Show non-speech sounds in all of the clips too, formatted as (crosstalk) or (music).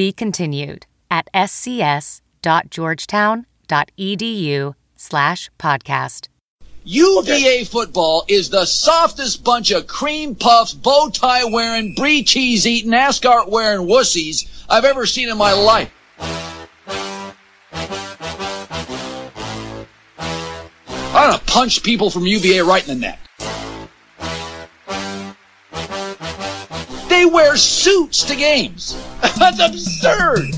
Be continued at scs.georgetown.edu slash podcast. UVA football is the softest bunch of cream puffs, bow tie wearing, brie cheese eating, ascot wearing wussies I've ever seen in my life. I'm gonna punch people from UVA right in the neck. Wear suits to games. (laughs) That's absurd.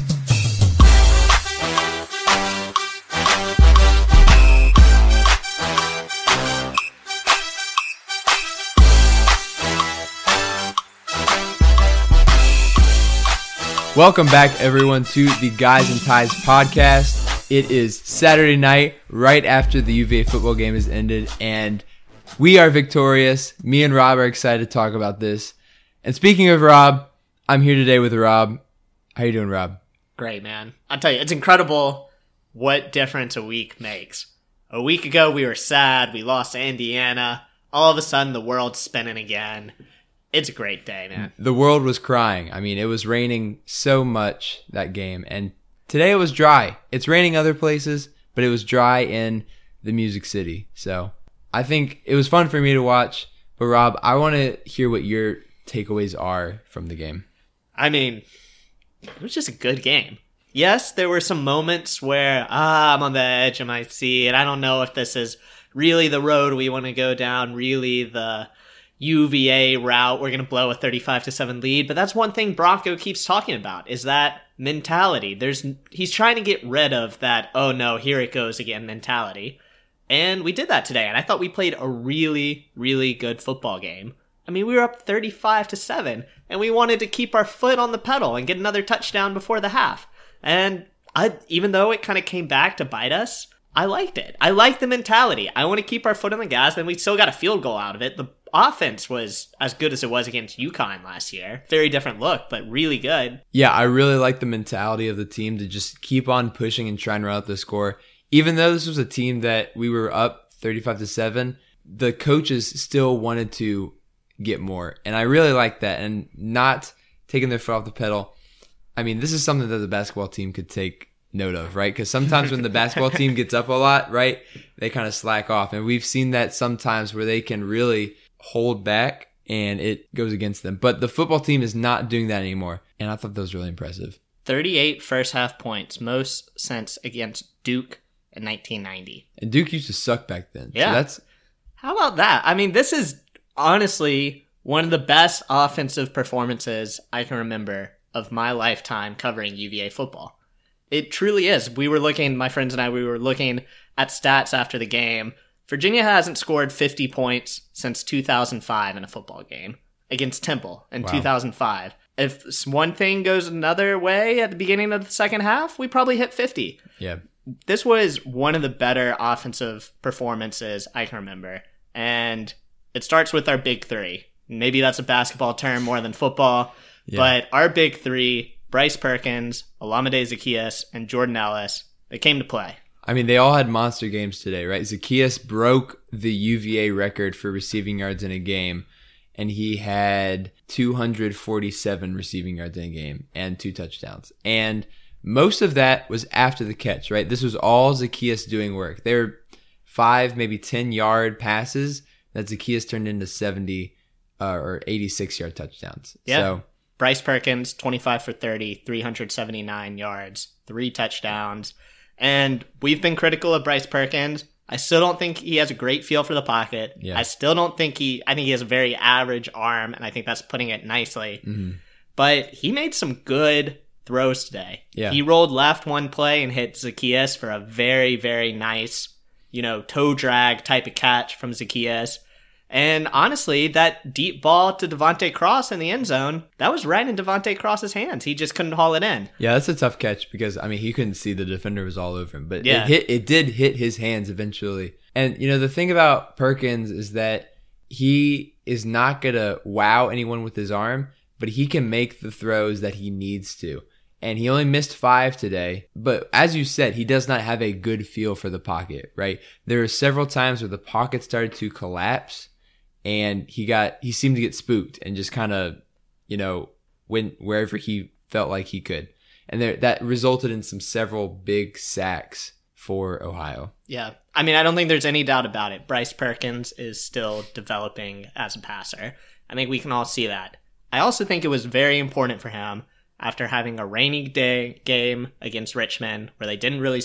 Welcome back, everyone, to the Guys and Ties podcast. It is Saturday night, right after the UVA football game has ended, and we are victorious. Me and Rob are excited to talk about this. And speaking of Rob, I'm here today with Rob. How you doing, Rob? Great, man. I'll tell you, it's incredible what difference a week makes. A week ago, we were sad. We lost Indiana. All of a sudden, the world's spinning again. It's a great day, man. The world was crying. I mean, it was raining so much that game, and today it was dry. It's raining other places, but it was dry in the Music City. So I think it was fun for me to watch. But Rob, I want to hear what your takeaways are from the game. I mean, it was just a good game. Yes, there were some moments where ah, I'm on the edge of my seat. I don't know if this is really the road we want to go down, really the UVA route. We're going to blow a 35 to 7 lead. But that's one thing Bronco keeps talking about is that mentality. There's he's trying to get rid of that oh no, here it goes again mentality. And we did that today and I thought we played a really really good football game. I mean, we were up 35 to 7 and we wanted to keep our foot on the pedal and get another touchdown before the half. And I, even though it kind of came back to bite us, I liked it. I liked the mentality. I want to keep our foot on the gas, and we still got a field goal out of it. The offense was as good as it was against UConn last year. Very different look, but really good. Yeah, I really like the mentality of the team to just keep on pushing and trying to run out the score. Even though this was a team that we were up 35 to 7, the coaches still wanted to get more. And I really like that and not taking their foot off the pedal. I mean, this is something that the basketball team could take note of, right? Because sometimes when the (laughs) basketball team gets up a lot, right, they kind of slack off. And we've seen that sometimes where they can really hold back and it goes against them. But the football team is not doing that anymore. And I thought that was really impressive. 38 first half points, most since against Duke in 1990. And Duke used to suck back then. Yeah. So that's How about that? I mean, this is honestly one of the best offensive performances I can remember of my lifetime covering UVA football. It truly is. We were looking, my friends and I, we were looking at stats after the game. Virginia hasn't scored 50 points since 2005 in a football game against Temple in Wow. 2005. If one thing goes another way at the beginning of the second half, we probably hit 50 yeah. this was one of the better offensive performances I can remember. And it starts with our big three. Maybe that's a basketball term more than football, Yeah. but our big three Bryce Perkins, Olamide Zaccheaus, and Jordan Ellis they came to play. I mean, they all had monster games today, right? Zaccheaus broke the UVA record for receiving yards in a game, and he had 247 receiving yards in a game and two touchdowns. And most of that was after the catch, right? This was all Zaccheaus doing work. They were five, maybe 10 yard passes that Zaccheaus turned into 70 uh, or 86 yard touchdowns. Yeah. So, Bryce Perkins, 25 for 30, 379 yards, three touchdowns. And we've been critical of Bryce Perkins. I still don't think he has a great feel for the pocket. Yeah. I still don't think he, I think he has a very average arm, and I think that's putting it nicely. mhm. But he made some good throws today. Yeah. He rolled left one play and hit Zaccheaus for a very, very nice, you know, toe drag type of catch from Zaccheaus. And honestly, that deep ball to Devonte Cross in the end zone, that was right in Devonte Cross's hands. He just couldn't haul it in. Yeah, that's a tough catch because I mean he couldn't see the defender was all over him, but Yeah. it hit it did hit his hands eventually. And you know the thing about Perkins is that he is not gonna wow anyone with his arm, but he can make the throws that he needs to. And he only missed five today, but as you said, he does not have a good feel for the pocket, right? There are several times where the pocket started to collapse and he got he seemed to get spooked and just kind of you know went wherever he felt like he could and there that resulted in some several big sacks for ohio Yeah. I mean, I don't think there's any doubt about it. Bryce Perkins is still developing as a passer. I think we can all see that. I also think it was very important for him after having a rainy day game against Richmond where they didn't really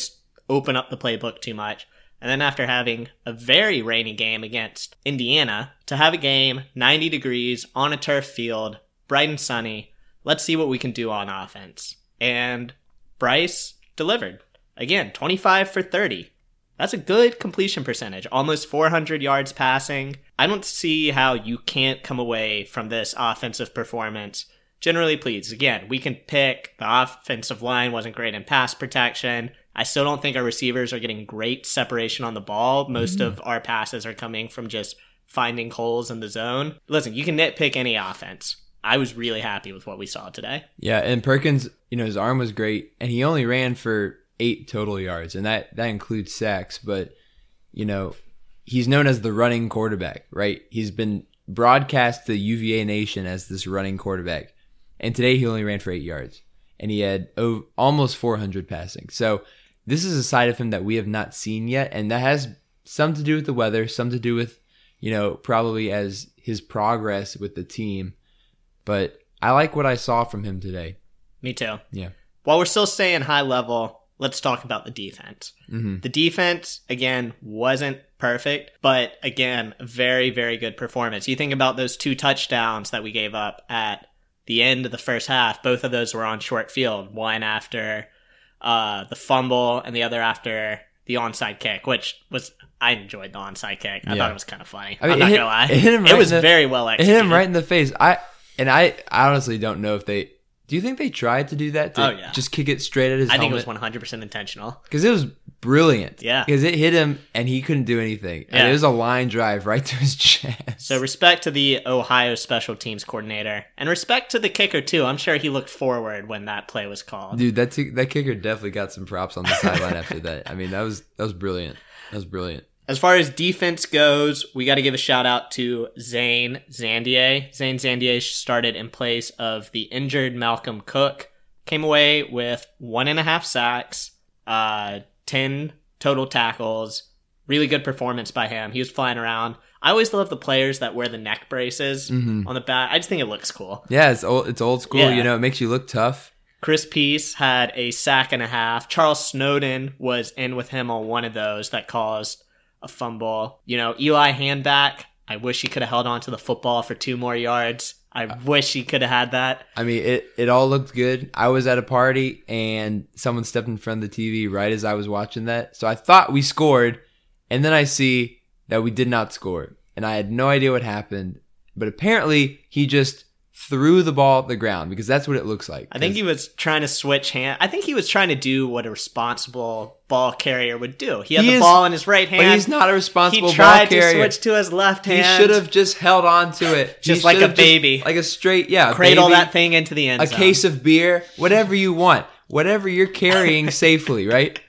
open up the playbook too much. And then after having a very rainy game against Indiana, to have a game 90 degrees on a turf field, bright and sunny, let's see what we can do on offense. And Bryce delivered. Again, 25 for 30. That's a good completion percentage, almost 400 yards passing. I don't see how you can't come away from this offensive performance generally pleased. Again, we can pick the offensive line wasn't great in pass protection. I still don't think our receivers are getting great separation on the ball. Most of our passes are coming from just finding holes in the zone. Listen, you can nitpick any offense. I was really happy with what we saw today. yeah and perkins you know his arm was great and he only ran for eight total yards and that that includes sacks but you know he's known as the running quarterback right he's been broadcast to uva nation as this running quarterback and today he only ran for eight yards. And he had oh, almost 400 passing. So this is a side of him that we have not seen yet. And that has some to do with the weather some to do with you know probably as his progress with the team. But i like what i saw from him today. Me too. yeah. While we're still staying high level, let's talk about the defense. hmm The defense, again, wasn't perfect, but again, very, very good performance. You think about those two touchdowns that we gave up at the end of the first half, both of those were on short field, one after uh, the fumble and the other after the onside kick, which was, I enjoyed the onside kick. I Yeah. thought it was kind of funny. I mean, I'm not it hit- gonna lie. it hit him right was the- very well It executed. hit him right in the face. I and I, honestly don't know if they. Do you think they tried to do that? To Oh, yeah. Just kick it straight at his I think it was 100% intentional. because it was brilliant. Yeah. because it hit him and he couldn't do anything. And Yeah. it was a line drive right to his (laughs) chest. So respect to the Ohio special teams coordinator, and respect to the kicker too. I'm sure he looked forward when that play was called. dude, that t- that kicker definitely got some props on the sideline after that. I mean, that was that was brilliant. That was brilliant. As far as defense goes, we got to give a shout out to Zane Zandier. Zane Zandier started in place of the injured Malcolm Cook. Came away with one and a half sacks, uh, ten total tackles. Really good performance by him. He was flying around. I always love the players that wear the neck braces Mhm. on the back. I just think it looks cool. Yeah, it's old. It's old school. Yeah. You know, it makes you look tough. Chris Peace had a sack and a half. Charles Snowden was in with him on one of those that caused a fumble. You know, Eli Hanback, I wish he could have held on to the football for two more yards. I wish he could have had that. I mean, it, it all looked good. I was at a party and someone stepped in front of the TV right as I was watching that. So I thought we scored, and then I see that we did not score. And I had no idea what happened. But apparently, he just threw the ball at the ground because that's what it looks like. I think he was trying to switch hand. I think he was trying to do what a responsible ball carrier would do. He had He the is- ball in his right hand. But he's not a responsible he tried to switch to his left hand. he should have just held on to it. He Just like a baby. like a straight, yeah, cradle baby. that thing into the end a zone. case of beer, whatever you want, whatever you're carrying (laughs) safely, right?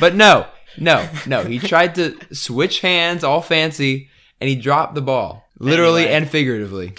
But no, no, no. He tried to switch hands, all fancy, and he dropped the ball, literally Anyway. and figuratively.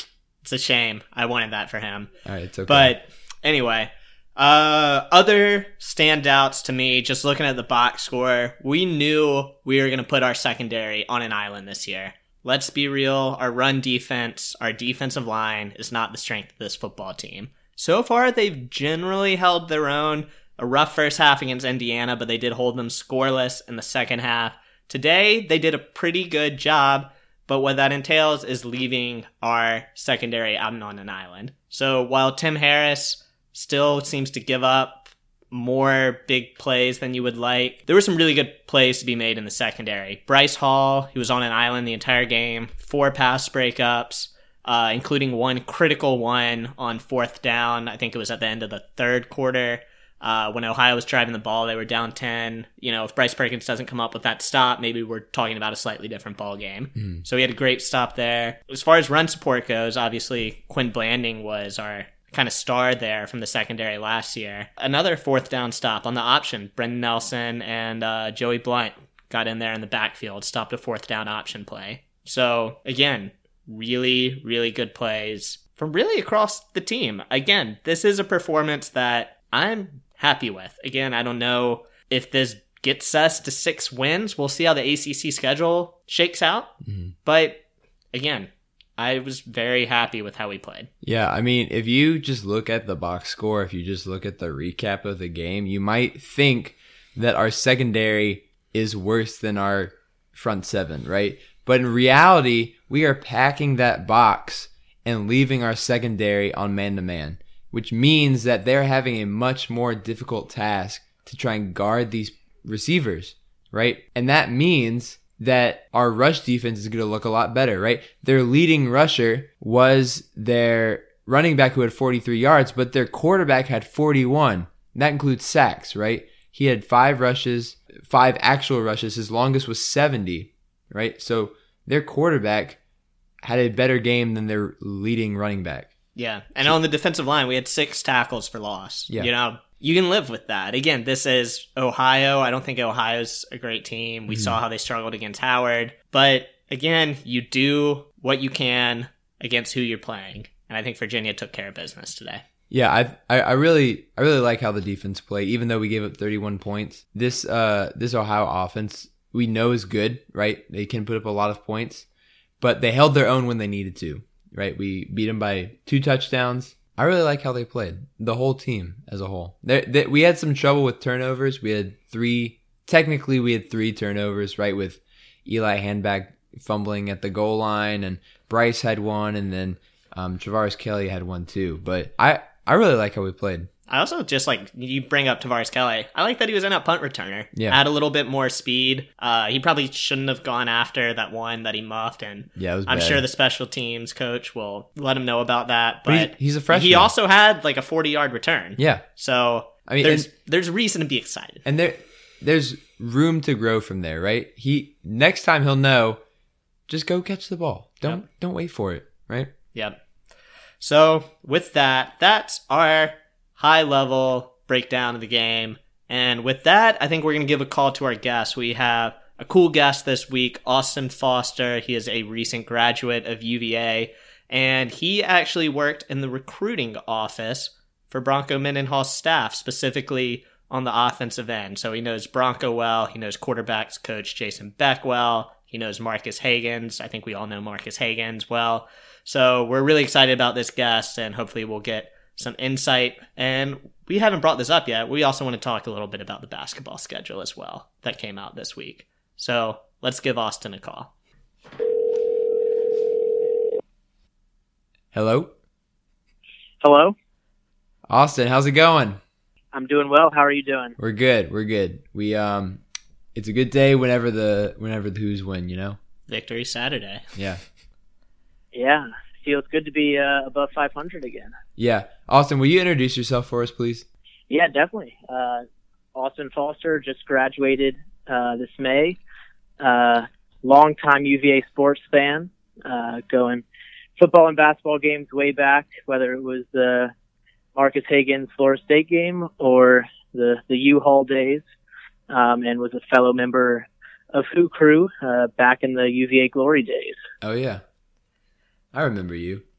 It's a shame. I wanted that for him. All right, it's okay. But anyway, uh, other standouts to me, just looking at the box score, we knew we were going to put our secondary on an island this year. Let's be real. Our run defense, our defensive line is not the strength of this football team. So far, they've generally held their own. A rough first half against Indiana, but they did hold them scoreless in the second half. Today, they did a pretty good job, but what that entails is leaving our secondary out on an island. So while Tim Harris still seems to give up more big plays than you would like. There were some really good plays to be made in the secondary. Bryce Hall, he was on an island the entire game, four pass breakups, uh, including one critical one on fourth down. I think it was at the end of the third quarter. Uh, when Ohio was driving the ball, they were down 10. You know, if Bryce Perkins doesn't come up with that stop, maybe we're talking about a slightly different ball game. Mm. So he had a great stop there. As far as run support goes, obviously Quin Blanding was our kind of star there from the secondary last year. Another fourth down stop on the option. Brenton Nelson and uh, Joey Blount got in there in the backfield, stopped a fourth down option play. So again, really, really good plays from really across the team. Again, this is a performance that I'm happy with. Again, I don't know if this gets us to six wins. We'll see how the ACC schedule shakes out. Mm-hmm. But again, I was very happy with how we played. Yeah, I mean, if you just look at the box score, if you just look at the recap of the game, you might think that our secondary is worse than our front seven, right? But in reality, we are packing that box and leaving our secondary on man to man, which means that they're having a much more difficult task to try and guard these receivers, right? And that means that our rush defense is going to look a lot better, right? Their leading rusher was their running back who had 43 yards, but their quarterback had 41. That includes sacks, right? He had five rushes, five actual rushes. His longest was 70, right? So their quarterback had a better game than their leading running back. Yeah. And on the defensive line, we had six tackles for loss. Yeah. You know, you can live with that. Again, this is Ohio. I don't think Ohio's a great team. We saw how they struggled against Howard. But again, you do what you can against who you're playing. And I think Virginia took care of business today. Yeah, I, I I really I really like how the defense played, even though we gave up 31 points. This uh this Ohio offense we know is good, right? They can put up a lot of points, but they held their own when they needed to, right? We beat them by two touchdowns. I really like how they played, the whole team as a whole. There, they, we had some trouble with turnovers. We had three, technically we had three turnovers, right? With Eli Hanback fumbling at the goal line, and Bryce had one, and then um, Tavares Kelly had one too. But I I really like how we played. I also just like you bring up Tavares Kelly. I like that he was in a punt returner. Yeah. Add a little bit more speed. Uh, he probably shouldn't have gone after that one that he muffed, and Yeah, I'm bad. sure the special teams coach will let him know about that. But But, he's- he's a freshman. He also had like a 40 yard return. Yeah, So I mean, there's and- there's reason to be excited. and there there's room to grow from there, right? He next time he'll know, just go catch the ball. Don't don't wait for it, right? Yep. So with that, that's our high level breakdown of the game. And with that, I think we're going to give a call to our guests. We have a cool guest this week, Austin Foster. He is a recent graduate of UVA, and he actually worked in the recruiting office for Bronco Mendenhall staff, specifically on the offensive end. So he knows Bronco well. He knows quarterbacks coach Jason Beck well. He knows Marques Hagans. I think we all know Marques Hagans well. So we're really excited about this guest, and hopefully we'll get some insight. And we haven't brought this up yet. We also want to talk a little bit about the basketball schedule as well that came out this week. So let's give Austin a call. Hello, Hello. Austin. How's it going? I'm doing well. How are you doing? We're good. We're good. We um, it's a good day whenever the whenever the Hoos win. You know. Victory Saturday. Yeah. Yeah, feels good to be uh, above 500 again. Yeah. Austin, will you introduce yourself for us, please? Yeah, definitely. Uh, Austin Foster just graduated uh, this May. Uh, longtime UVA sports fan, uh, going football and basketball games way back, whether it was the Marques Hagans Florida State game or the the U-Hall days, um, and was a fellow member of Hoo Crew uh, back in the UVA glory days. Oh yeah, I remember you. (laughs)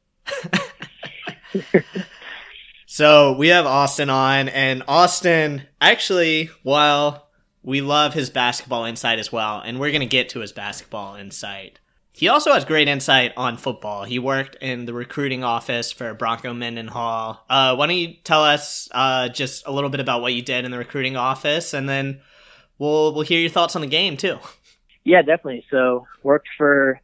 So we have Austin on, and Austin actually, while we love his basketball insight as well, and we're going to get to his basketball insight. He also has great insight on football. He worked in the recruiting office for Bronco Mendenhall. Uh, why don't you tell us uh, just a little bit about what you did in the recruiting office, and then we'll we'll hear your thoughts on the game too. Yeah, definitely. So worked for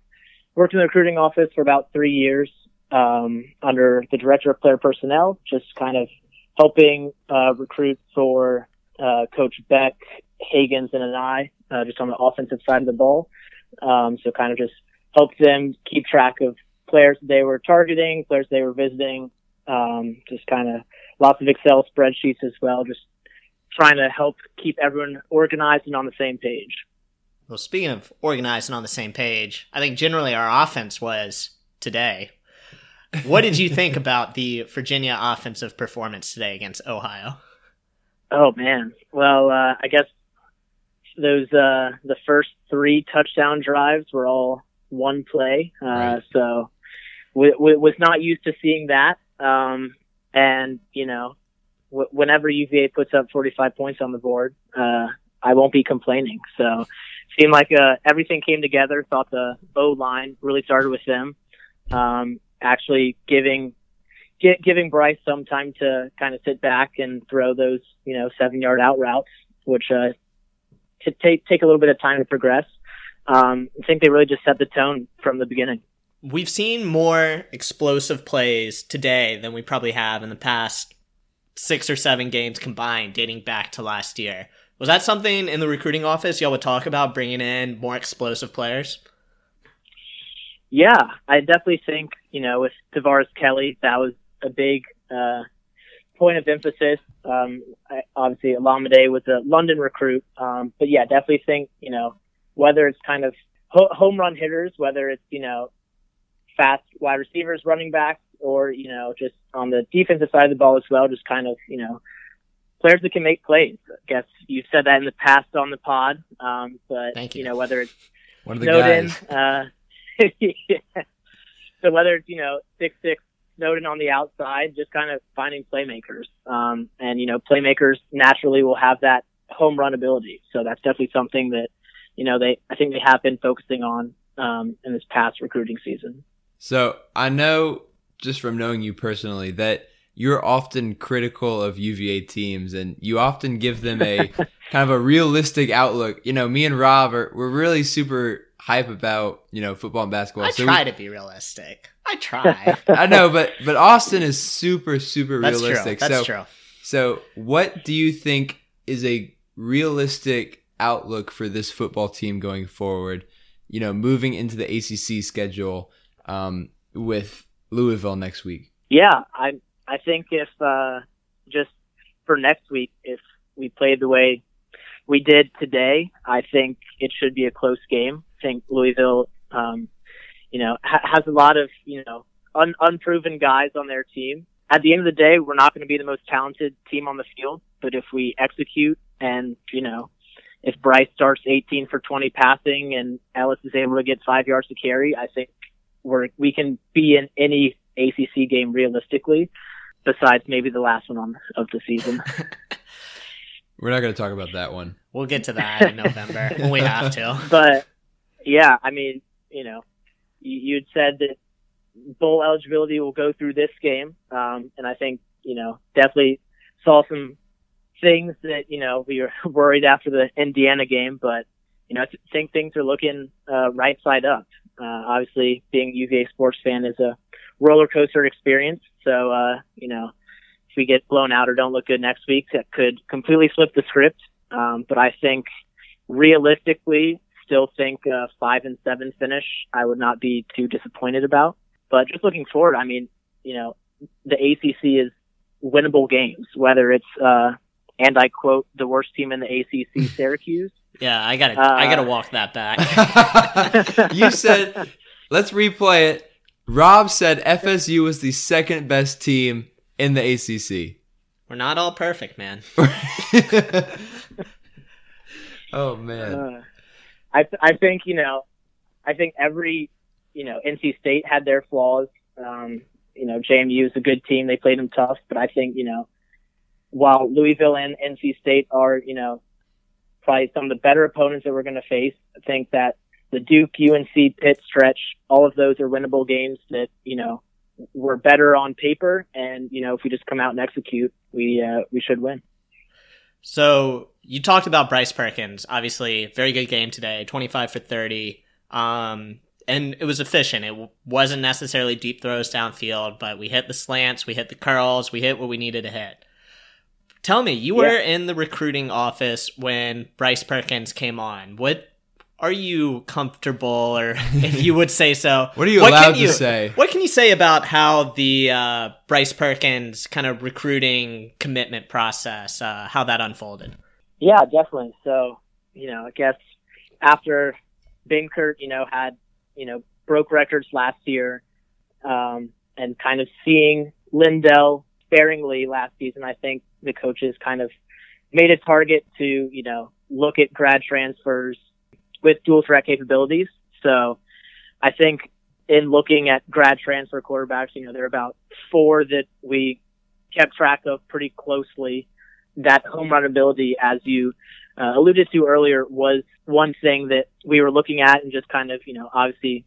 worked in the recruiting office for about three years um, under the director of player personnel. Just kind of helping uh, recruit for uh, Coach Beck, Hagans, and I, uh, just on the offensive side of the ball. Um, so kind of just helped them keep track of players they were targeting, players they were visiting, um, just kind of lots of Excel spreadsheets as well, just trying to help keep everyone organized and on the same page. Well, speaking of organized and on the same page, I think generally our offense was today. What did you (laughs) think about the Virginia offensive performance today against Ohio? Oh man, well, uh, I guess those uh, the first three touchdown drives were all one play, uh, right. so we, we, was not used to seeing that. Um, and you know, w- whenever UVA puts up 45 points on the board, uh, I won't be complaining. So seemed like uh, everything came together. Thought the O line really started with them, um, actually giving get, giving Bryce some time to kind of sit back and throw those you know seven yard out routes, which uh, take take a little bit of time to progress. Um, I think they really just set the tone from the beginning. We've seen more explosive plays today than we probably have in the past six or seven games combined, dating back to last year. Was that something in the recruiting office y'all would talk about bringing in more explosive players? Yeah, I definitely think you know with Tavares Kelly that was a big uh, point of emphasis. Um, I, obviously, Olamide was a London recruit, um, but yeah, definitely think you know whether it's kind of ho- home run hitters, whether it's you know fast wide receivers, running backs, or you know just on the defensive side of the ball as well, just kind of you know players that can make plays. I guess you've said that in the past on the pod, um, but Thank you. you know whether it's one of the Snowden, guys. uh, (laughs) yeah. so whether it's you know six six Snowden on the outside, just kind of finding playmakers, um, and you know playmakers naturally will have that home run ability. So that's definitely something that you know they I think they have been focusing on um, in this past recruiting season. So I know just from knowing you personally that you're often critical of UVA teams and you often give them a (laughs) kind of a realistic outlook. You know, me and Rob are we're really super hype about, you know, football and basketball. I so try we, to be realistic. I try. (laughs) I know, but but Austin is super super That's realistic. true. That's so true. so what do you think is a realistic outlook for this football team going forward? You know, moving into the ACC schedule um, with Louisville next week. Yeah, I I think if uh, just for next week, if we played the way we did today, I think it should be a close game. I think Louisville, um, you know, ha- has a lot of you know un- unproven guys on their team. At the end of the day, we're not going to be the most talented team on the field, but if we execute and you know, if Bryce starts 18 for 20 passing and Ellis is able to get five yards to carry, I think we're we can be in any ACC game realistically besides maybe the last one on of the season. (laughs) We're not going to talk about that one. We'll get to that in November (laughs) when we have to. but yeah, I mean, you know, you, you'd said that bowl eligibility will go through this game, um, and I think you know definitely saw some things that you know we were (laughs) worried after the Indiana game, but you know I think things are looking uh, right side up. Uh, obviously, being a UVA sports fan is a roller coaster experience. So, uh, you know, if we get blown out or don't look good next week, that could completely flip the script. Um, but I think realistically, still think uh, five and seven finish. I would not be too disappointed about. But just looking forward, I mean, you know, the ACC is winnable games, whether it's uh, and I quote the worst team in the ACC, (laughs) Syracuse. Yeah, I gotta, Uh, I gotta walk that back. (laughs) you said, let's replay it. Rob said FSU was the second best team in the ACC. We're not all perfect, man. (laughs) oh man. Uh, I th- I think you know, I think every you know NC State had their flaws. Um, you know, JMU is a good team; they played them tough. But I think you know, while Louisville and NC State are you know probably some of the better opponents that we're going to face, I think that the Duke, UNC, Pitt stretch, all of those are winnable games that you know we're better on paper, and you know if we just come out and execute, we uh, we should win. So you talked about Bryce Perkins. Obviously, very good game today. Twenty-five for thirty. Um, and it was efficient. It wasn't necessarily deep throws downfield, but we hit the slants, we hit the curls, we hit what we needed to hit. Tell me, you were in the recruiting office when Bryce Perkins came on. What are you comfortable, or (laughs) if you would say so, what are you what allowed you, to say? What can you say about how the uh, Bryce Perkins kind of recruiting commitment process, uh, how that unfolded? Yeah, definitely. So, you know, I guess after Benkert, you know, had, you know, broke records last year, um, and kind of seeing Lindell sparingly last season, I think the coaches kind of made a target to, you know, look at grad transfers with dual threat capabilities. So I think in looking at grad transfer quarterbacks, you know, there are about four that we kept track of pretty closely. That home run ability, as you uh, alluded to earlier, was one thing that we were looking at and just kind of, you know, obviously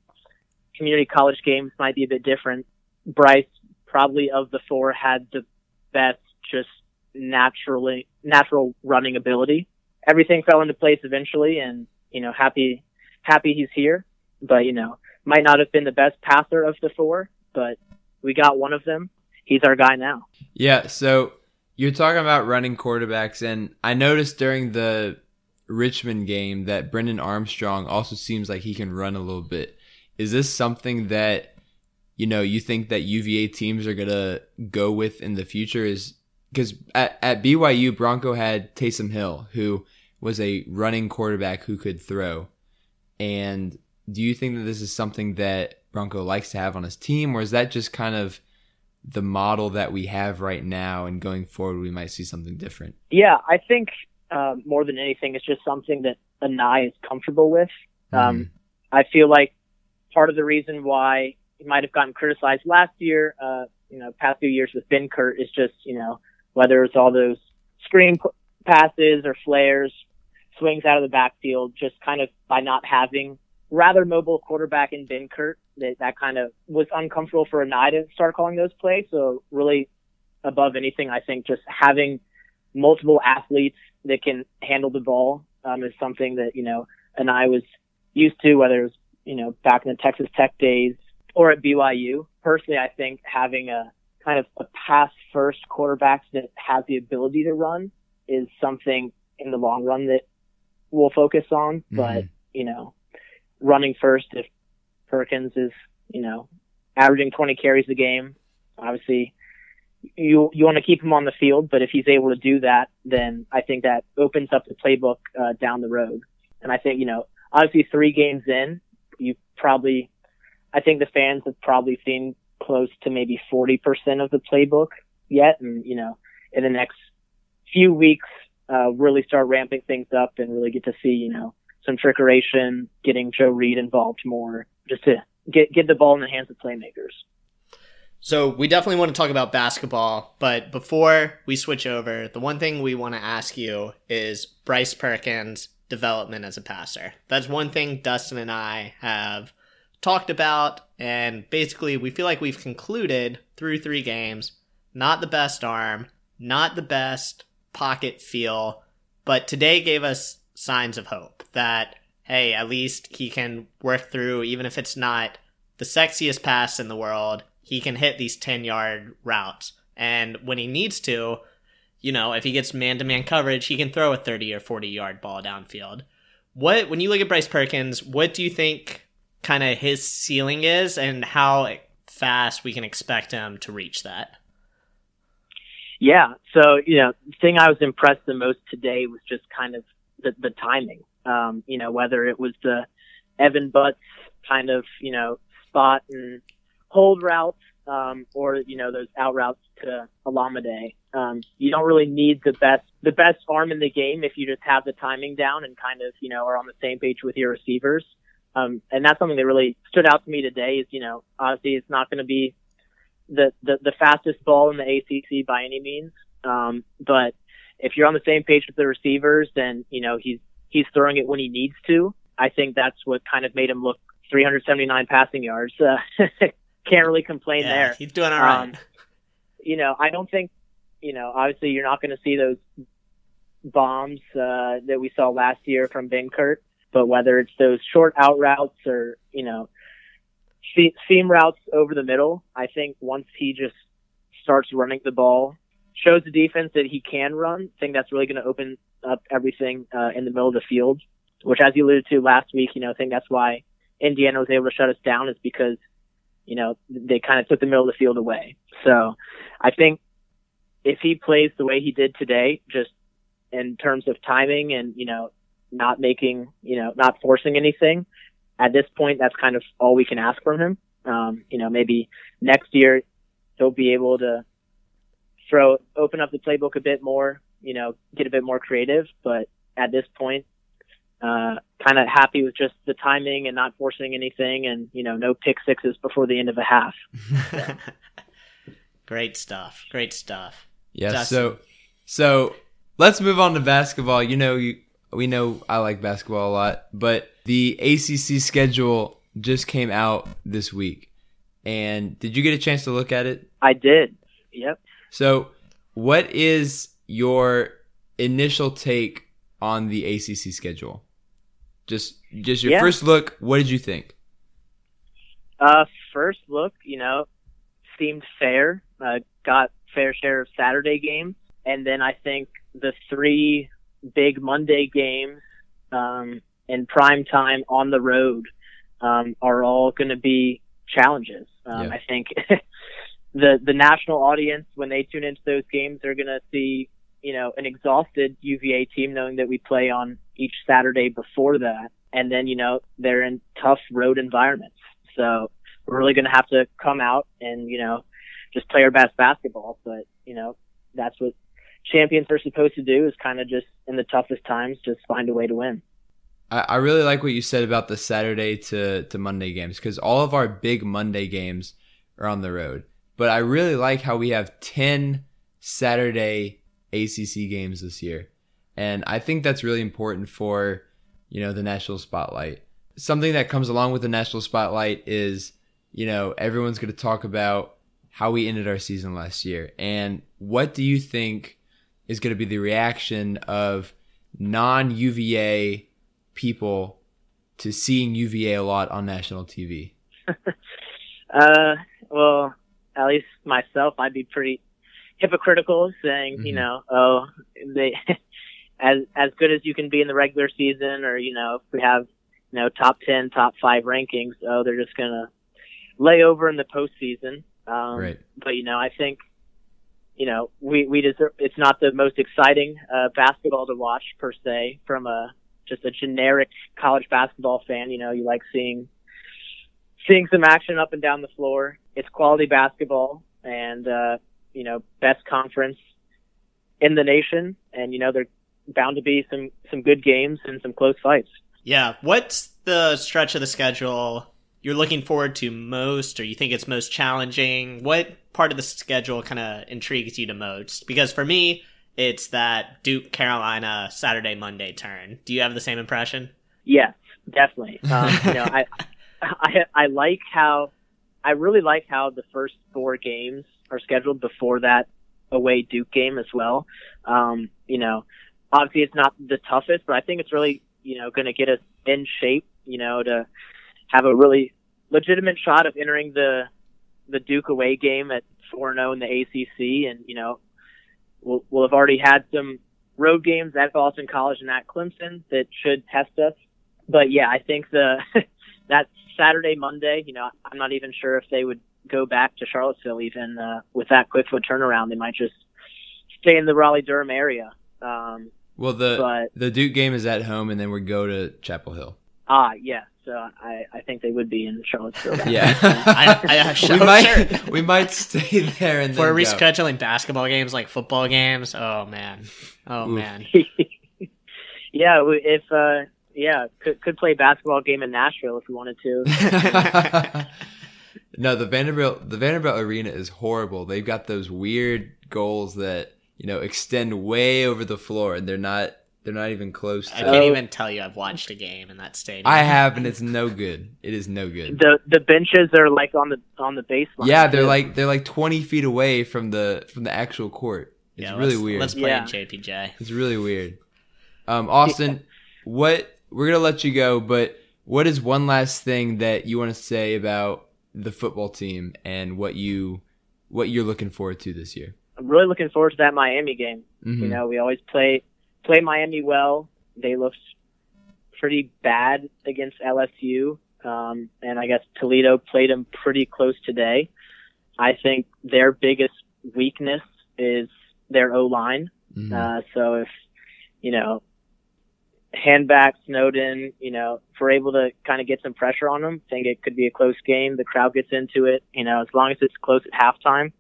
community college games might be a bit different. Bryce probably of the four had the best just naturally natural running ability. Everything fell into place eventually and you know, happy, happy he's here, but you know, might not have been the best passer of the four, but we got one of them. He's our guy now. Yeah. So you're talking about running quarterbacks, and I noticed during the Richmond game that Brennan Armstrong also seems like he can run a little bit. Is this something that you know you think that UVA teams are gonna go with in the future? Is because at, at BYU Bronco had Taysom Hill, who was a running quarterback who could throw. And do you think that this is something that Bronco likes to have on his team, or is that just kind of the model that we have right now and going forward we might see something different? Yeah, I think uh, more than anything, it's just something that Anae is comfortable with. Um, mm-hmm. Um, I feel like part of the reason why he might have gotten criticized last year, uh, you know, past few years with Benkert is just, you know, whether it's all those screen passes or flares swings out of the backfield just kind of by not having rather mobile quarterback in Benkert that, that kind of was uncomfortable for Anae to start calling those plays. So really above anything, I think just having multiple athletes that can handle the ball um, is something that, you know, Anae was used to, whether it was, you know, back in the Texas Tech days or at BYU. Personally, I think having a kind of a pass first quarterback that has the ability to run is something in the long run that we'll focus on. Mm-hmm. But, you know, running first if Perkins is, you know, averaging 20 carries a game, obviously you you want to keep him on the field, but if he's able to do that, then I think that opens up the playbook uh, down the road. And I think you know, obviously, three games in, you probably, I think the fans have probably seen close to maybe 40% of the playbook yet, and you know, in the next few weeks, uh, really start ramping things up and really get to see, you know, some trickeration, getting Joe Reed involved more, just to get get the ball in the hands of playmakers. So we definitely want to talk about basketball, but before we switch over, the one thing we want to ask you is Bryce Perkins' development as a passer. That's one thing Dustin and I have talked about, and basically we feel like we've concluded through three games, not the best arm, not the best pocket feel, but today gave us signs of hope that, hey, at least he can work through, even if it's not the sexiest pass in the world, he can hit these 10 yard routes. And when he needs to, you know, if he gets man to man coverage, he can throw a 30 or 40 yard ball downfield. What, when you look at Bryce Perkins, what do you think kind of his ceiling is and how fast we can expect him to reach that? Yeah. So, you know, the thing I was impressed the most today was just kind of the, the timing. Um, you know, whether it was the Evan Butts kind of, you know, spot and hold routes, um, or, you know, those out routes to Olamide. Um, you don't really need the best, the best arm in the game if you just have the timing down and kind of, you know, are on the same page with your receivers. Um, and that's something that really stood out to me today is, you know, obviously it's not going to be the, the, the fastest ball in the ACC by any means. Um, but if you're on the same page with the receivers, then, you know, he's, he's throwing it when he needs to. I think that's what kind of made him look 379 passing yards. Uh, (laughs) can't really complain yeah, there. He's doing all right. Um, you know, I don't think, you know, obviously you're not going to see those bombs, uh, that we saw last year from Benkert, but whether it's those short out routes or, you know, seam routes over the middle. I think once he just starts running the ball shows the defense that he can run. I think that's really going to open up everything uh, in the middle of the field, which, as you alluded to last week, you know, I think that's why Indiana was able to shut us down is because, you know, they kind of took the middle of the field away. So I think if he plays the way he did today, just in terms of timing and, you know, not making, you know, not forcing anything, at this point, that's kind of all we can ask from him. Um, you know, maybe next year he'll be able to throw, open up the playbook a bit more, you know, get a bit more creative. But at this point, uh, kind of happy with just the timing and not forcing anything and, you know, no pick sixes before the end of a half. (laughs) Great stuff. Great stuff. Yeah. Dustin. So, so let's move on to basketball. You know, you, we know I like basketball a lot, but the ACC schedule just came out this week. And did you get a chance to look at it? I did. Yep. So, what is your initial take on the ACC schedule? Just, just your Yeah. first look. What did you think? Uh, first look, you know, seemed fair. Uh, got fair share of Saturday games, and then I think the three big Monday games um, in prime time on the road um, are all going to be challenges. Um, Yeah. I think (laughs) the the national audience when they tune into those games, they're going to see you know an exhausted UVA team, knowing that we play on each Saturday before that, and then you know they're in tough road environments. So we're really going to have to come out and you know just play our best basketball. But you know that's what champions are supposed to do is kind of just in the toughest times just find a way to win. I, I really like what you said about the Saturday to, to Monday games because all of our big Monday games are on the road. But I really like how we have 10 Saturday ACC games this year. And I think that's really important for, you know, the national spotlight. Something that comes along with the national spotlight is, you know, everyone's going to talk about how we ended our season last year. And what do you think is going to be the reaction of non UVA people to seeing UVA a lot on national TV? (laughs) Uh, well, at least myself, I'd be pretty hypocritical saying, you Mhm. know, oh, they, (laughs) as, as good as you can be in the regular season or, you know, if we have, you know, top 10, top five rankings, oh, they're just going to lay over in the postseason. Um, Right. but, you know, I think, you know, we, we deserve, it's not the most exciting, uh, basketball to watch per se from a, just a generic college basketball fan. You know, you like seeing, seeing some action up and down the floor. It's quality basketball and, uh, you know, best conference in the nation. And, you know, there're bound to be some, some good games and some close fights. Yeah. What's the stretch of the schedule you're looking forward to most, or you think it's most challenging? What part of the schedule kind of intrigues you the most? Because for me, it's that Duke Carolina Saturday Monday turn. Do you have the same impression? Yes, definitely. (laughs) Um, you know, I, I, I like how, I really like how the first four games are scheduled before that away Duke game as well. Um, you know, obviously it's not the toughest, but I think it's really, you know, going to get us in shape, you know, to have a really legitimate shot of entering the, the Duke away game at 4-0 in the ACC. And, you know, we'll, we'll have already had some road games at Boston College and at Clemson that should test us. But yeah, I think the (laughs) that Saturday, Monday, you know, I'm not even sure if they would go back to Charlottesville even uh, with that quick foot turnaround. They might just stay in the Raleigh Durham area. Um, Well, the But- the Duke game is at home, and then we go to Chapel Hill. ah, yeah. So I, I think they would be in Charlottesville. that (laughs) Yeah, (laughs) I- I- we sure, might sure. we might stay there and For then go. rescheduling basketball games like football games, oh man, oh Oof. man. (laughs) yeah, if uh, yeah, could could play a basketball game in Nashville if we wanted to. no, the Vanderbilt the Vanderbilt arena is horrible. They've got those weird goals that you know extend way over the floor, and they're not they're not even close I can't even tell you I've watched a game in that stadium. I have, and it's no good. It is no good. The the benches are like on the on the baseline. Yeah, they're too. like they're like twenty feet away from the from the actual court. It's Yeah, really let's, weird. Let's play Yeah. in JPJ. It's really weird. Um, Austin, what we're gonna let you go, but what is one last thing that you want to say about the football team and what you what you're looking forward to this year? I'm really looking forward to that Miami game. Mhm. You know, we always play play Miami well. They looked pretty bad against LSU, um, and I guess Toledo played them pretty close today. I think their biggest weakness is their O line. Mhm. Uh, so if you know, Hanback Snowden, you know, if we're able to kind of get some pressure on them, think it could be a close game. The crowd gets into it. You know, as long as it's close at halftime,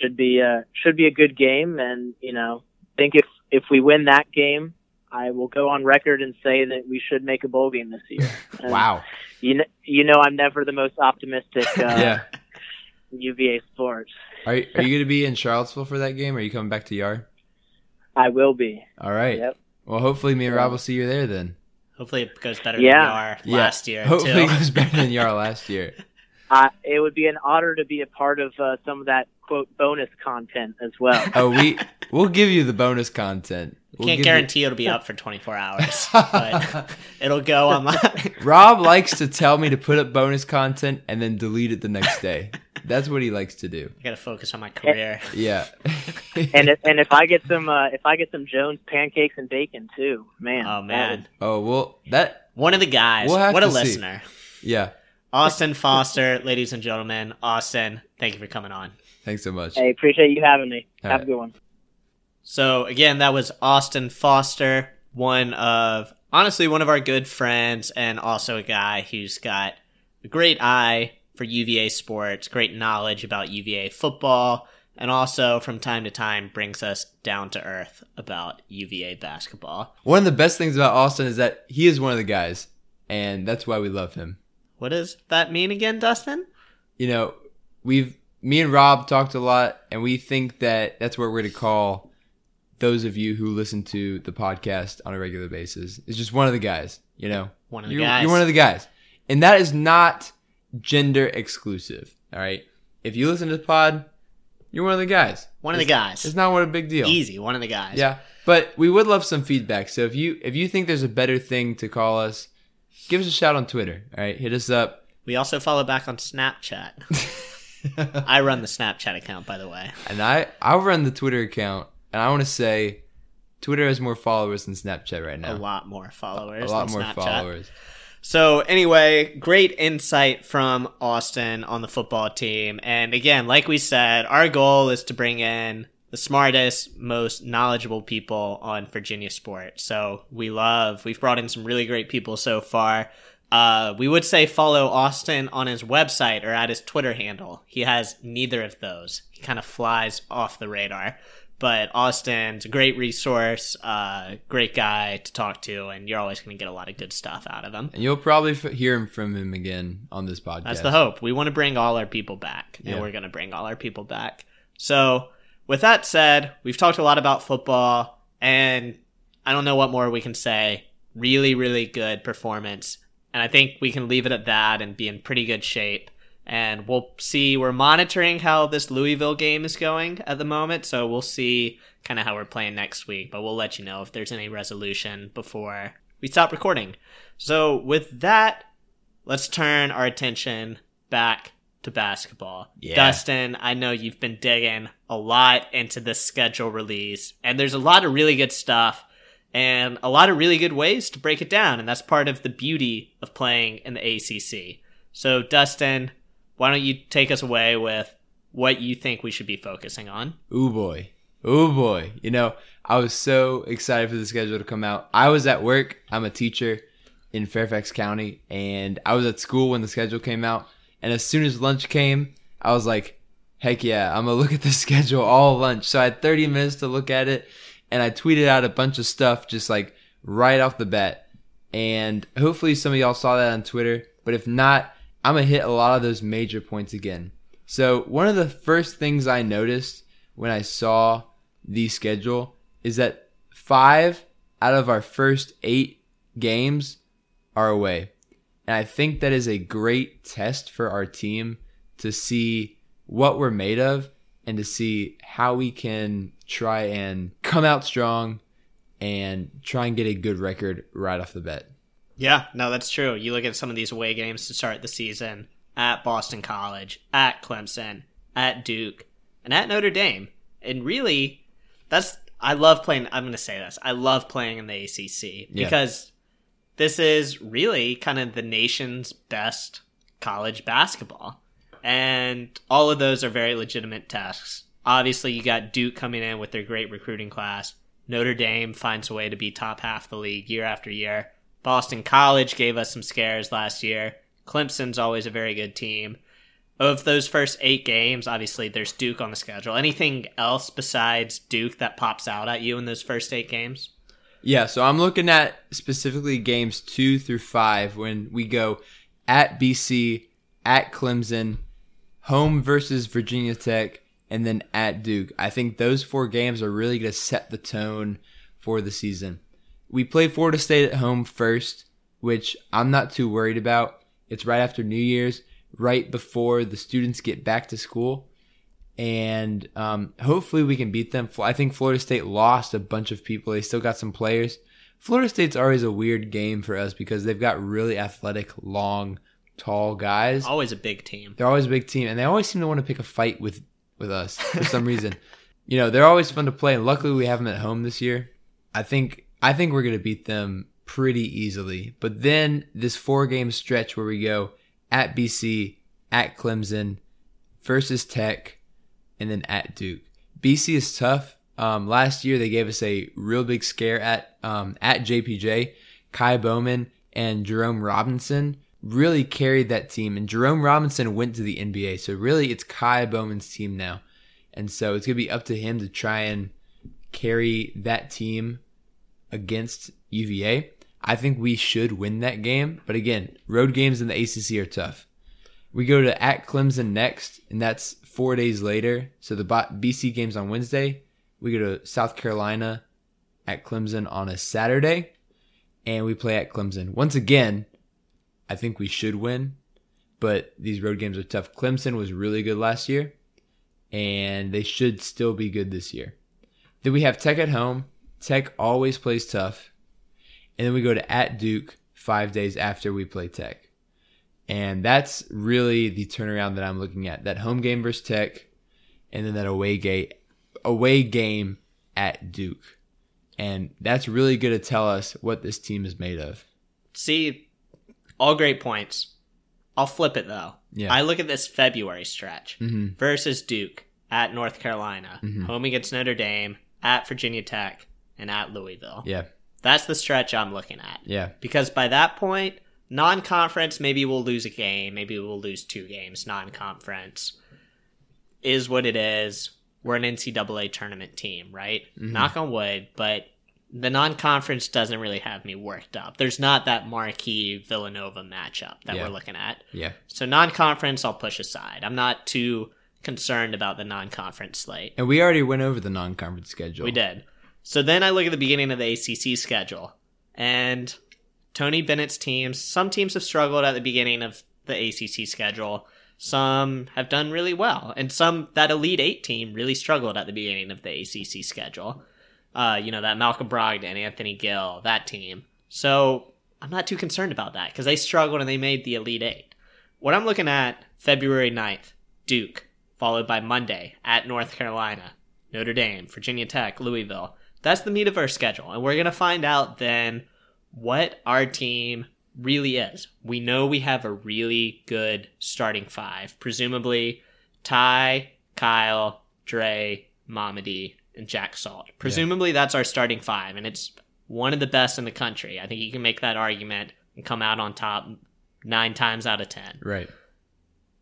should be a should be a good game. And you know, think if if we win that game, I will go on record and say that we should make a bowl game this year. (laughs) Wow. You know, you know, I'm never the most optimistic (laughs) uh, Yeah. UVA sports. Are, are you going to be in (laughs) Charlottesville for that game? Or are you coming back to Yar? I will be. All right. Yep. Well, hopefully me and Rob will see you there then. Hopefully it goes better Yeah. than Yar last year Hopefully too. it goes better than Yar last year. Uh, it would be an honor to be a part of uh, some of that quote bonus content as well. Oh, we we'll give you the bonus content. We'll Can't give you- guarantee it'll be up for 24 hours, but (laughs) it'll go online. (laughs) Rob likes to tell me to put up bonus content and then delete it the next day. That's what he likes to do. I gotta focus on my career. Yeah. (laughs) and if, and if I get some uh, if I get some Jones pancakes and bacon too, man. Oh that man, oh well, that one of the guys. We'll have what a to see. listener, yeah. Austin Foster, ladies and gentlemen. Austin, thank you for coming on. Thanks so much. I appreciate you having me. All Have right. a good one. So again, that was Austin Foster, one of honestly one of our good friends, and also a guy who's got a great eye for UVA sports, great knowledge about UVA football, and also from time to time brings us down to earth about UVA basketball. One of the best things about Austin is that he is one of the guys, and that's why we love him. What does that mean again, Dustin? You know, we've me and Rob talked a lot, and we think that that's what we're going to call those of you who listen to the podcast on a regular basis. It's just one of the guys. You know, One of the you're, guys. You're one of the guys, and that is not gender exclusive. All right, if you listen to the pod, you're one of the guys. One of the guys. It's not what a big deal. Easy, one of the guys. Yeah, but we would love some feedback. So if you if you think there's a better thing to call us, give us a shout on Twitter. All right, hit us up. We also follow back on Snapchat. (laughs) I run the Snapchat account, by the way. and I I'll run the Twitter account, and I want to say, Twitter has more followers than Snapchat right now. A lot more followers. a lot than more Snapchat. followers. So anyway, great insight from Austin on the football team. And again, like we said, our goal is to bring in the smartest, most knowledgeable people on Virginia sports. So we love, we've brought in some really great people so far. Uh, we would say follow Austin on his website or at his Twitter handle. He has neither of those. He kind of flies off the radar. But Austin's a great resource, uh, great guy to talk to, and you're always going to get a lot of good stuff out of him. And you'll probably f- hear him from him again on this podcast. That's the hope. We want to bring all our people back, and Yeah. we're going to bring all our people back. So, with that said, we've talked a lot about football, and I don't know what more we can say. Really, really good performance. And I think we can leave it at that and be in pretty good shape. And we'll see. We're monitoring how this Louisville game is going at the moment. So we'll see kind of how we're playing next week. But we'll let you know if there's any resolution before we stop recording. So, with that, let's turn our attention back to basketball. Yeah. Dustin, I know you've been digging a lot into this schedule release, and there's a lot of really good stuff and a lot of really good ways to break it down, and that's part of the beauty of playing in the ACC. So, Dustin, why don't you take us away with what you think we should be focusing on? Ooh boy. Ooh boy. You know, I was so excited for the schedule to come out. I was at work. I'm a teacher in Fairfax County and I was at school when the schedule came out. And as soon as lunch came, I was like, heck yeah, I'm going to look at the (laughs) schedule all lunch. So I had 30 minutes to look at it and I tweeted out a bunch of stuff just like right off the bat. And hopefully some of y'all saw that on Twitter. But if not, I'm going to hit a lot of those major points again. So one of the first things I noticed when I saw the schedule is that five out of our first eight games are away. And I think that is a great test for our team to see what we're made of and to see how we can try and come out strong and try and get a good record right off the bat. Yeah, no, that's true. You look at some of these away games to start the season at Boston College, at Clemson, at Duke, and at Notre Dame. And really, that's I love playing. I'm going to say this. I love playing in the ACC Yeah. because this is really kind of the nation's best college basketball, and all of those are very legitimate tasks. Obviously, you got Duke coming in with their great recruiting class. Notre Dame finds a way to be top half the league year after year. Boston College gave us some scares last year. Clemson's always a very good team. Of those first eight games, obviously there's Duke on the schedule. Anything else besides Duke that pops out at you in those first eight games? Yeah, so I'm looking at specifically games two through five when we go at BC, at Clemson, home versus Virginia Tech, and then at Duke. I think those four games are really going to set the tone for the season. We play Florida State at home first, which I'm not too worried about. It's right after New Year's, right before the students get back to school and um, hopefully we can beat them. I think Florida State lost a bunch of people. They still got some players. Florida State's always a weird game for us because they've got really athletic, long, tall guys. Always a big team. They're always a big team, and they always seem to want to pick a fight with with us for some reason. (laughs) You know, they're always fun to play, and luckily we have them at home this year. I think I think we're gonna beat them pretty easily. But then this four game stretch where we go at BC, at Clemson, versus Tech, and then at Duke. BC is tough. Um, last year they gave us a real big scare at um, at JPJ. Ky Bowman and Jerome Robinson really carried that team, and Jerome Robinson went to the NBA. So really, it's Ky Bowman's team now, and so it's gonna be up to him to try and carry that team against UVA. I think we should win that game, but again, road games in the ACC are tough. We go to at Clemson next, and that's four days later. So the BC game's on Wednesday. We go to South Carolina at Clemson on a Saturday, and we play at Clemson. Once again, I think we should win, but these road games are tough. Clemson was really good last year, and they should still be good this year. Then we have Tech at home. Tech always plays tough. And then we go to at Duke five days after we play Tech. And that's really the turnaround that I'm looking at. That home game versus Tech, and then that away game away game at Duke. And that's really going to tell us what this team is made of. See, all great points. I'll flip it though. Yeah. I look at this February stretch Mhm. versus Duke at North Carolina, Mm-hmm. home against Notre Dame, at Virginia Tech, and at Louisville. Yeah. That's the stretch I'm looking at. Yeah. Because by that point, non conference, maybe we'll lose a game, maybe we'll lose two games. Non conference is what it is. We're an NCAA tournament team, right? Knock on wood, but the non conference doesn't really have me worked up. There's not that marquee Villanova matchup that Yeah. we're looking at. Yeah. So non conference, I'll push aside. I'm not too concerned about the non conference slate. And we already went over the non conference schedule. We did. So then I look at the beginning of the ACC schedule, and Tony Bennett's teams. Some teams have struggled at the beginning of the ACC schedule. Some have done really well, and some that Elite Eight team really struggled at the beginning of the ACC schedule. Uh, you know that Malcolm Brogdon, Anthony Gill, that team. So I'm not too concerned about that because they struggled and they made the Elite Eight. What I'm looking at February 9th, Duke, followed by Monday at North Carolina, Notre Dame, Virginia Tech, Louisville. That's the meat of our schedule. And we're going to find out then what our team really is. We know we have a really good starting five. Presumably, Ty, Kyle, Dre, Mamadi, and Jack Salt. Presumably, that's our starting five, and it's one of the best in the country. I think you can make that argument and come out on top nine times out of ten. Right.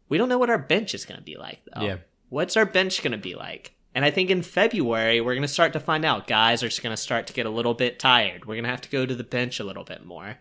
We don't know what our bench is going to be like, though. Yeah. What's our bench going to be like? And I think in February, we're going to start to find out. Guys are just going to start to get a little bit tired. We're going to have to go to the bench a little bit more.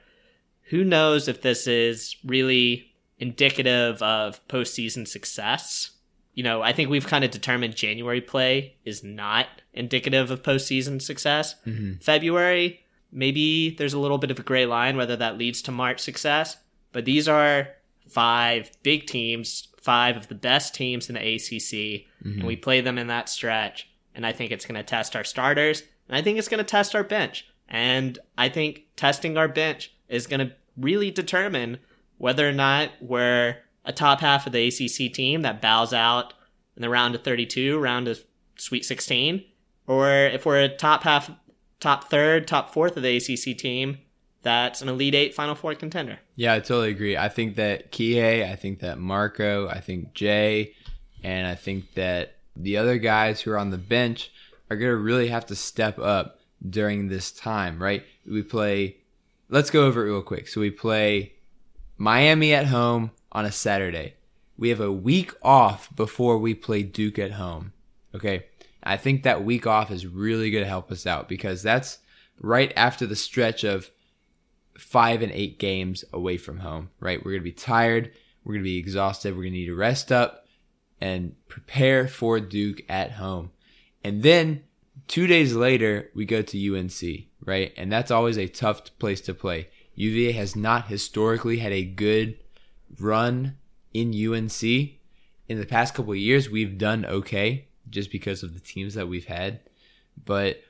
Who knows if this is really indicative of postseason success? You know, I think we've kind of determined January play is not indicative of postseason success. Mm-hmm. February, maybe there's a little bit of a gray line whether that leads to March success. But these are five big teams, five of the best teams in the ACC, and we mm-hmm. play them in that stretch. And I think it's going to test our starters, and I think it's going to test our bench. And I think testing our bench is going to really determine whether or not we're a top half of the ACC team that bows out in the round of 32, round of Sweet 16, or if we're a top half, top third, top fourth of the ACC team, that's an Elite Eight Final Four contender. Yeah, I totally agree. I think that Kihei, I think that Marco, I think Jay, and I think that the other guys who are on the bench are going to really have to step up during this time, right? We play, let's go over it real quick. So we play Miami at home on a Saturday. We have a week off before we play Duke at home. Okay. I think that week off is really going to help us out because that's right after the stretch of five and eight games away from home, right? We're going to be tired. We're going to be exhausted. We're going to need to rest up and prepare for Duke at home. And then two days later, we go to UNC, right? And that's always a tough place to play. UVA has not historically had a good run in UNC. In the past couple years, we've done okay just because of the teams that we've had. But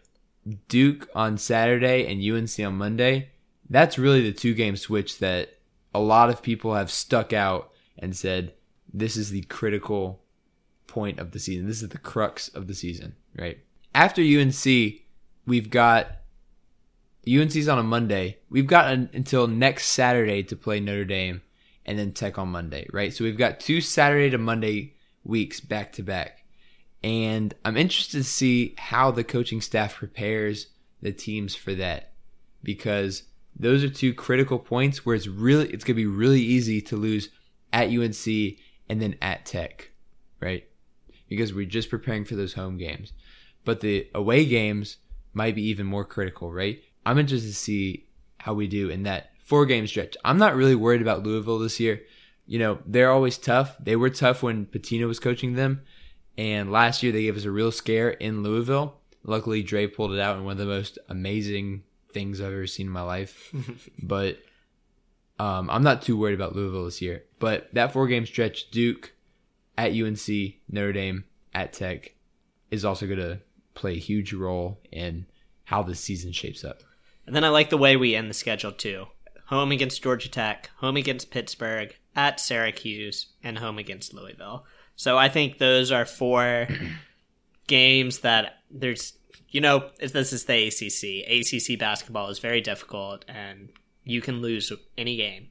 Duke on Saturday and UNC on Monday, that's really the two game switch that a lot of people have stuck out and said this is the critical point of the season. This is the crux of the season, right? After UNC, we've got UNC's on a Monday. We've got an, until next Saturday to play Notre Dame and then Tech on Monday, right? So we've got two Saturday to Monday weeks back to back. And I'm interested to see how the coaching staff prepares the teams for that because those are two critical points where it's really it's going to be really easy to lose at UNC and then at Tech, right? Because we're just preparing for those home games. But the away games might be even more critical, right? I'm interested to see how we do in that four game stretch. I'm not really worried about Louisville this year. You know, they're always tough. They were tough when Pitino was coaching them. And last year they gave us a real scare in Louisville. Luckily, Dre pulled it out in one of the most amazing things I've ever seen in my life. (laughs) but um, I'm not too worried about Louisville this year. But that four game stretch, Duke at UNC, Notre Dame at Tech, is also going to play a huge role in how the season shapes up. And then I like the way we end the schedule too. Home against Georgia Tech, home against Pittsburgh, at Syracuse, and home against Louisville. So I think those are four (clears throat) games that there's, you know, this is the ACC. ACC basketball is very difficult and you can lose any game.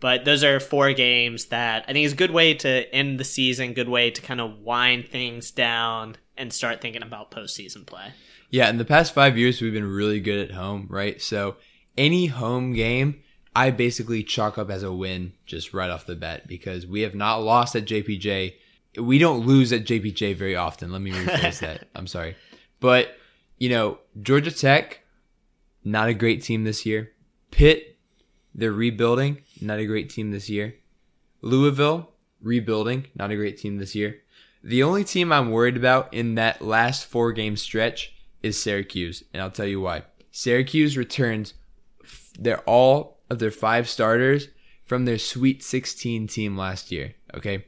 But those are four games that I think is a good way to end the season, good way to kind of wind things down and start thinking about postseason play. Yeah, in the past five years, we've been really good at home, right? So any home game, I basically chalk up as a win just right off the bat because we have not lost at JPJ. We don't lose at JPJ very often. Let me rephrase that. (laughs) I'm sorry. But, you know, Georgia Tech, not a great team this year. Pitt, they're rebuilding, not a great team this year. Louisville, rebuilding, not a great team this year. The only team I'm worried about in that last four game stretch is Syracuse, and I'll tell you why. Syracuse returns they're all of their five starters from their Sweet 16 team last year. Okay.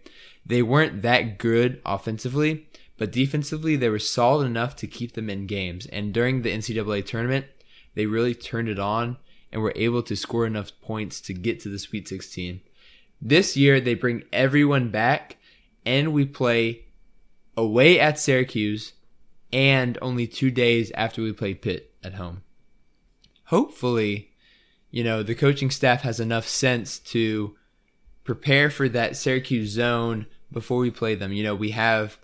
They weren't that good offensively, but defensively, they were solid enough to keep them in games. And during the NCAA tournament, they really turned it on and were able to score enough points to get to the Sweet 16. This year, they bring everyone back, and we play away at Syracuse and only two days after we play Pitt at home. Hopefully, you know, the coaching staff has enough sense to prepare for that Syracuse zone before we play them. You know, we have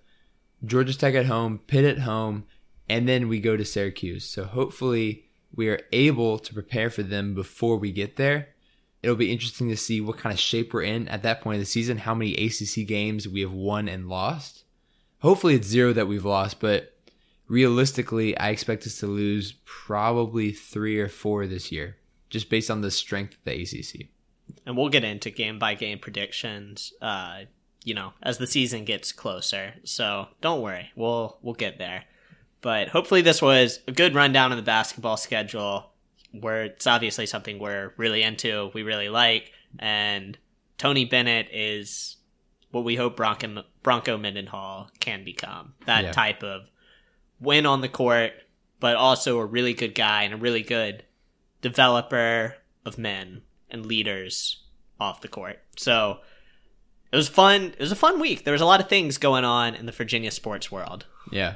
Georgia Tech at home, Pitt at home, and then we go to Syracuse. So hopefully we are able to prepare for them before we get there. It'll be interesting to see what kind of shape we're in at that point of the season, how many ACC games we have won and lost. Hopefully it's zero that we've lost, but realistically, I expect us to lose probably three or four this year, just based on the strength of the ACC. And we'll get into game by game predictions, uh, you know, as the season gets closer. So don't worry, we'll we'll get there. But hopefully, this was a good rundown of the basketball schedule. Where it's obviously something we're really into, we really like, and Tony Bennett is what we hope Bronco, Bronco Mendenhall can become. That yeah. type of win on the court, but also a really good guy and a really good developer of men and leaders off the court. So it was fun. It was a fun week. There was a lot of things going on in the Virginia sports world. Yeah.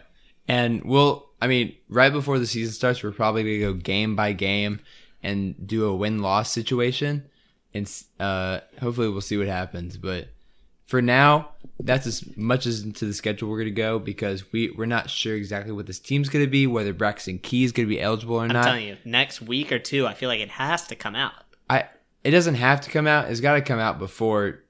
And we'll, I mean, right before the season starts, we're probably going to go game by game and do a win loss situation. And uh, hopefully we'll see what happens. But for now, that's as much as into the schedule we're going to go because we, we're not sure exactly what this team's going to be, whether Braxton Key is going to be eligible or I'm not. telling you, next week or two, I feel like it has to come out. I It doesn't have to come out. It's got to come out before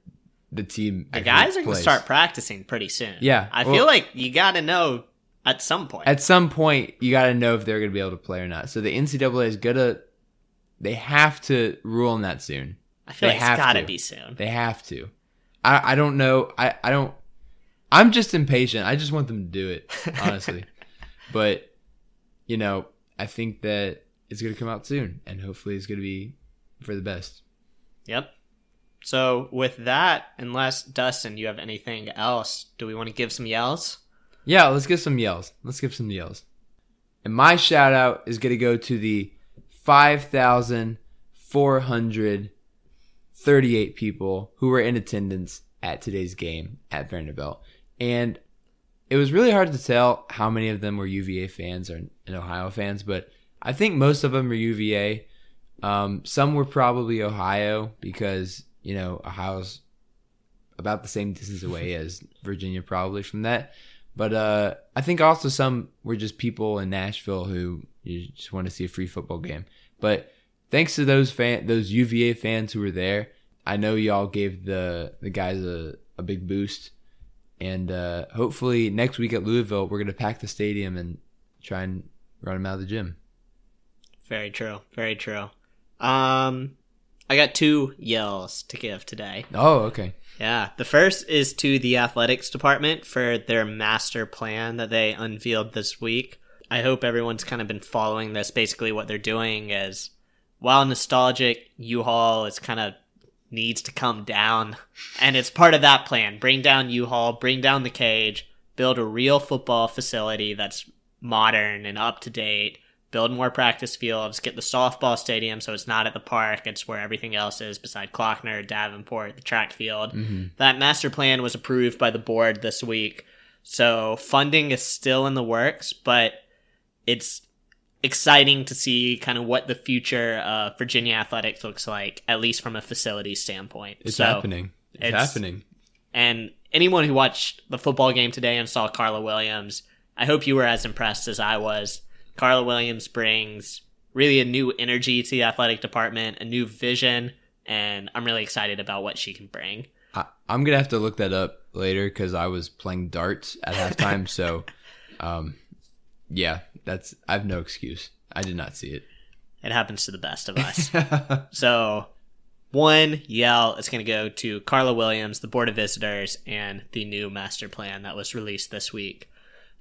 the team. The guys are going to start practicing pretty soon. Yeah, I well- feel like you got to know at some point. at some point you got to know if they're going to be able to play or not. So the NCAA is gonna they have to rule on that soon. I feel they like it's got to to. be soon. They have to. I I don't know. I I don't. I'm just impatient. I just want them to do it (laughs) honestly. but you know, I think that it's going to come out soon, and hopefully it's going to be for the best. Yep. So with that, unless Dustin, you have anything else, do we want to give some yells? Yeah, let's give some yells. Let's give some yells. And my shout out is going to go to the 5,438 people who were in attendance at today's game at Vanderbilt. And it was really hard to tell how many of them were UVA fans or and Ohio fans, but I think most of them were UVA. Um, some were probably Ohio because, you know, Ohio's about the same distance away (laughs) as Virginia probably from that. But uh, I think also some were just people in Nashville who you just want to see a free football game. But thanks to those fan, those UVA fans who were there, I know y'all gave the the guys a, a big boost. And uh, hopefully next week at Louisville, we're gonna pack the stadium and try and run them out of the gym. Very true. Very true. Um, I got two yells to give today. Oh, okay. Yeah. The first is to the athletics department for their master plan that they unveiled this week. I hope everyone's kind of been following this. Basically, what they're doing is, while nostalgic, U-Hall is kind of needs to come down, and it's part of that plan. Bring down U-Hall, bring down the cage, build a real football facility that's modern and up to date. Build more practice fields, get the softball stadium so it's not at the park, it's where everything else is beside Klockner, Davenport, the track field. Mm-hmm. That master plan was approved by the board this week. So funding is still in the works, but it's exciting to see kind of what the future of Virginia athletics looks like, at least from a facility standpoint. It's So- happening. It's, it's- happening. and anyone who watched the football game today and saw Carla Williams, I hope you were as impressed as I was. Carla Williams brings really a new energy to the athletic department, a new vision, and I'm really excited about what she can bring. I, I'm gonna have to look that up later because I was playing darts at halftime. so, (laughs) um, yeah, that's I have no excuse. I did not see It It happens to the best of us. (laughs) so, one yell is going to go to Carla Williams, the Board of Visitors, and the new master plan that was released this week.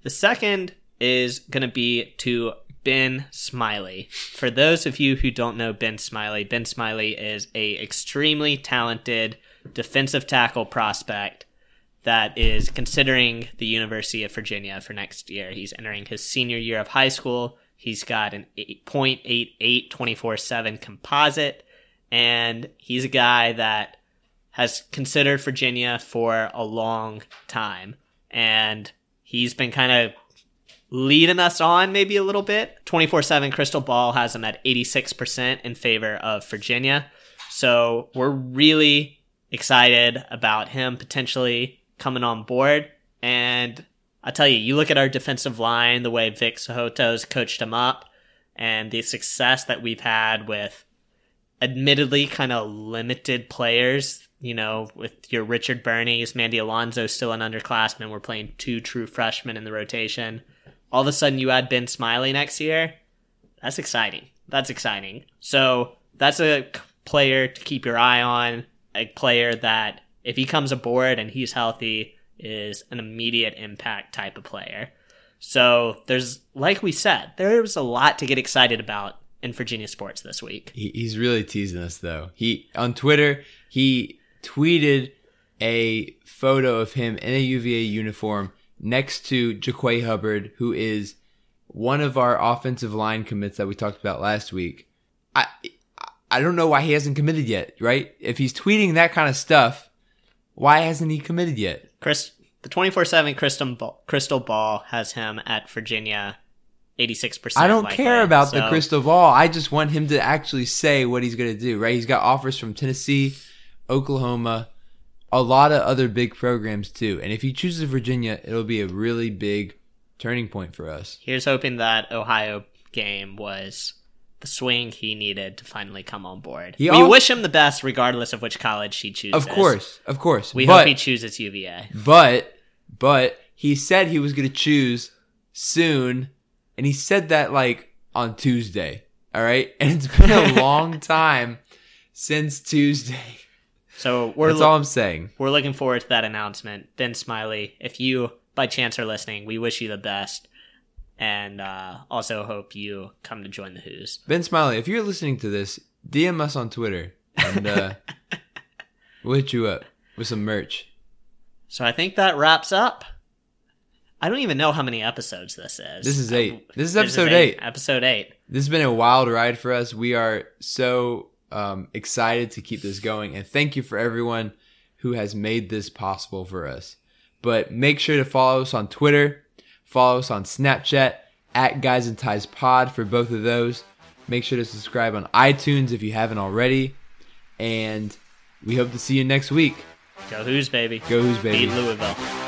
The second is going to be to Ben Smiley. For those of you who don't know Ben Smiley, Ben Smiley is a extremely talented defensive tackle prospect that is considering the University of Virginia for next year. He's entering his senior year of high school. He's got an 8.88 24/7 composite and he's a guy that has considered Virginia for a long time and he's been kind of leading us on maybe a little bit. 24 7 Crystal Ball has him at 86% in favor of Virginia. So we're really excited about him potentially coming on board. And I'll tell you, you look at our defensive line, the way Vic So'oto's coached him up, and the success that we've had with admittedly kind of limited players. You know, with your Richard Burneys, Mandy Alonso still an underclassman. We're playing two true freshmen in the rotation all of a sudden you add Ben Smiley next year. That's exciting. That's exciting. So that's a player to keep your eye on. A player that, if he comes aboard and he's healthy, is an immediate impact type of player. So there's, like we said, there's a lot to get excited about in Virginia sports this week. He, he's really teasing us though. He on Twitter he tweeted a photo of him in a UVA uniform next to Jaquay Hubbard, who is one of our offensive line commits that we talked about last week. I I don't know why he hasn't committed yet, right? If he's tweeting that kind of stuff, Why hasn't he committed yet? Chris, the twenty four seven crystal ball, crystal ball has him at Virginia, eighty six percent. I don't care about the crystal ball. I just want him to actually say what he's going to do. Right? He's got offers from Tennessee, Oklahoma, a lot of other big programs too. And if he chooses Virginia, it'll be a really big turning point for us. Here's hoping that Ohio game was the swing he needed to finally come on board. He we wish him the best, regardless of which college he chooses. Of course, of course. we but, hope he chooses UVA. But but he said he was going to choose soon, and he said that like on Tuesday. All right, (laughs) and it's been a (laughs) long time since Tuesday. So we're That's lo- all I'm saying. we're looking forward to that announcement. Ben Smiley, if you by chance are listening, we wish you the best, and uh, also hope you come to join the Hoos. Ben Smiley, if you're listening to this, DM us on Twitter, and uh, we'll hit you up with some merch. So I think that wraps up. I don't even know how many episodes this is. This is eight. This is This episode eight. Episode eight. This has been a wild ride for us. We are so um, excited to keep this going, and thank you for everyone who has made this possible for us. But make sure to follow us on Twitter, follow us on Snapchat at Guys and Ties Pod for both of those. Make sure to subscribe on iTunes if you haven't already, and we hope to see you next week. Go Hoos, baby. Go Hoos, baby. Beat Louisville.